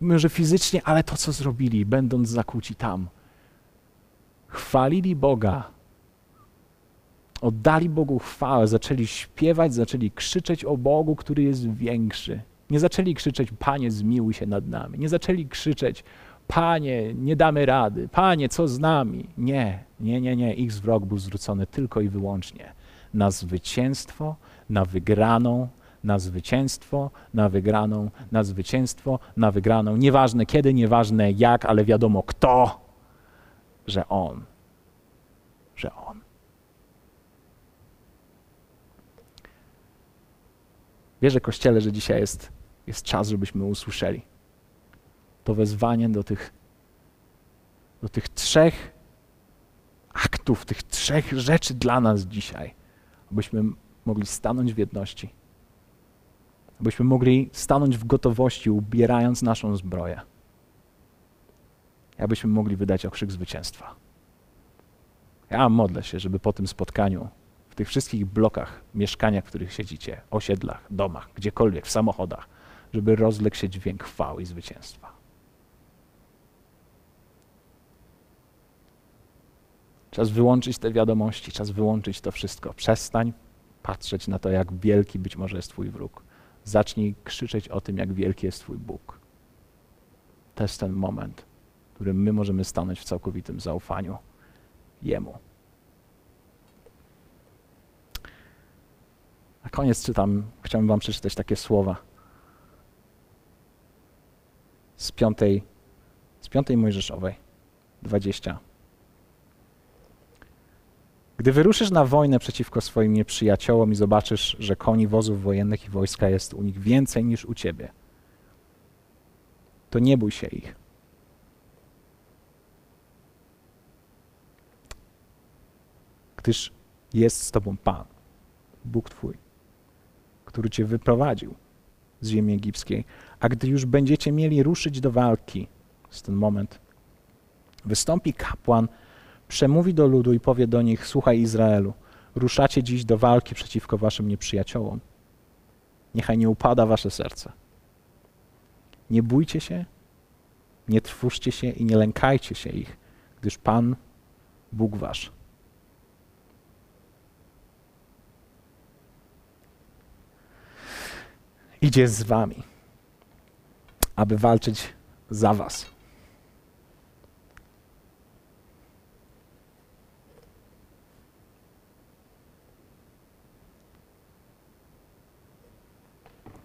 A: może fizycznie, ale to, co zrobili, będąc zakuci tam, chwalili Boga, oddali Bogu chwałę, zaczęli śpiewać, zaczęli krzyczeć o Bogu, który jest większy. Nie zaczęli krzyczeć, Panie, zmiłuj się nad nami. Nie zaczęli krzyczeć, Panie, nie damy rady. Panie, co z nami? Nie, nie, nie, nie. Ich wzrok był zwrócony tylko i wyłącznie na zwycięstwo, na wygraną, na zwycięstwo, na wygraną, na zwycięstwo, na wygraną. Nieważne kiedy, nieważne jak, ale wiadomo kto, że On, że On. Wierzę, Kościele, że dzisiaj jest, jest czas, żebyśmy usłyszeli to wezwanie do tych, do tych trzech aktów, tych trzech rzeczy dla nas dzisiaj, abyśmy mogli stanąć w jedności, abyśmy mogli stanąć w gotowości, ubierając naszą zbroję, abyśmy mogli wydać okrzyk zwycięstwa. Ja modlę się, żeby po tym spotkaniu, w tych wszystkich blokach, mieszkaniach, w których siedzicie, osiedlach, domach, gdziekolwiek, w samochodach, żeby rozległ się dźwięk chwały i zwycięstwa. Czas wyłączyć te wiadomości, czas wyłączyć to wszystko. Przestań patrzeć na to, jak wielki być może jest Twój wróg. Zacznij krzyczeć o tym, jak wielki jest Twój Bóg. To jest ten moment, którym my możemy stanąć w całkowitym zaufaniu Jemu. Na koniec czytam, chciałbym Wam przeczytać takie słowa z piątej, z piątej Mojżeszowej, 20. Gdy wyruszysz na wojnę przeciwko swoim nieprzyjaciołom i zobaczysz, że koni, wozów wojennych i wojska jest u nich więcej niż u ciebie, to nie bój się ich. Gdyż jest z tobą Pan, Bóg Twój, który cię wyprowadził z ziemi egipskiej. A gdy już będziecie mieli ruszyć do walki, z ten moment, wystąpi kapłan, przemówi do ludu i powie do nich: Słuchaj, Izraelu, ruszacie dziś do walki przeciwko waszym nieprzyjaciołom. Niechaj nie upada wasze serce. Nie bójcie się, nie trwóżcie się i nie lękajcie się ich, gdyż Pan, Bóg wasz, idzie z wami, aby walczyć za was.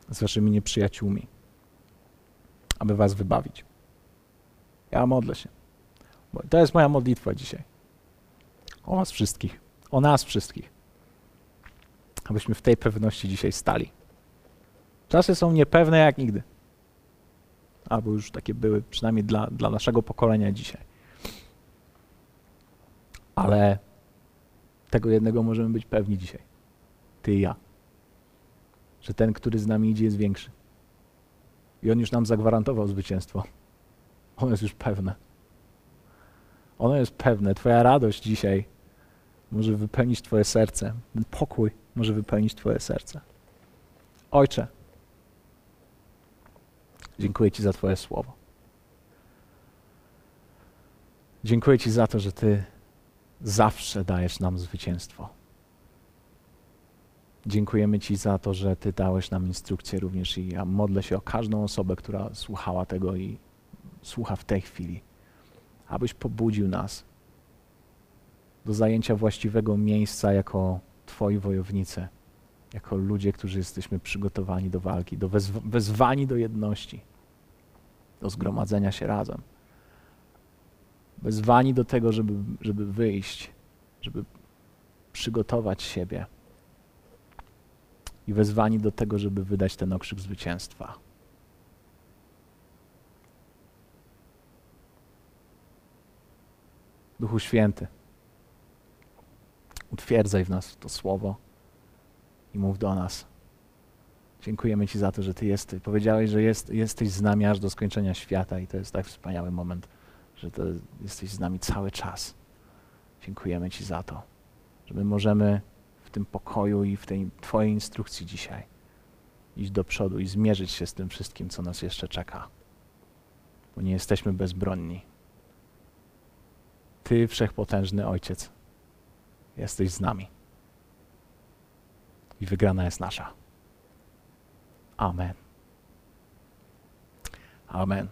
A: z waszymi nieprzyjaciółmi, aby was wybawić. Ja modlę się. To jest moja modlitwa dzisiaj. O was wszystkich. O nas wszystkich. Abyśmy w tej pewności dzisiaj stali. Czasy są niepewne jak nigdy. Albo już takie były, przynajmniej dla, dla naszego pokolenia dzisiaj. Ale tego jednego możemy być pewni dzisiaj. Ty i ja że ten, który z nami idzie, jest większy. I on już nam zagwarantował zwycięstwo. Ono jest już pewne. Ono jest pewne. Twoja radość dzisiaj może wypełnić Twoje serce. Ten pokój może wypełnić Twoje serce. Ojcze, dziękuję Ci za Twoje słowo. Dziękuję Ci za to, że Ty zawsze dajesz nam zwycięstwo. Dziękujemy Ci za to, że Ty dałeś nam instrukcję również i ja modlę się o każdą osobę, która słuchała tego i słucha w tej chwili, abyś pobudził nas do zajęcia właściwego miejsca jako Twoi wojownicy, jako ludzie, którzy jesteśmy przygotowani do walki, do wezw wezwani do jedności, do zgromadzenia się razem, wezwani do tego, żeby, żeby wyjść, żeby przygotować siebie i wezwani do tego, żeby wydać ten okrzyk zwycięstwa. Duchu Święty, utwierdzaj w nas to słowo i mów do nas. Dziękujemy Ci za to, że Ty jesteś. Powiedziałeś, że jest, jesteś z nami aż do skończenia świata i to jest tak wspaniały moment, że jesteś z nami cały czas. Dziękujemy Ci za to, że my możemy w tym pokoju i w tej Twojej instrukcji dzisiaj. Iść do przodu i zmierzyć się z tym wszystkim, co nas jeszcze czeka. Bo nie jesteśmy bezbronni. Ty, wszechpotężny Ojciec, jesteś z nami. I wygrana jest nasza. Amen. Amen.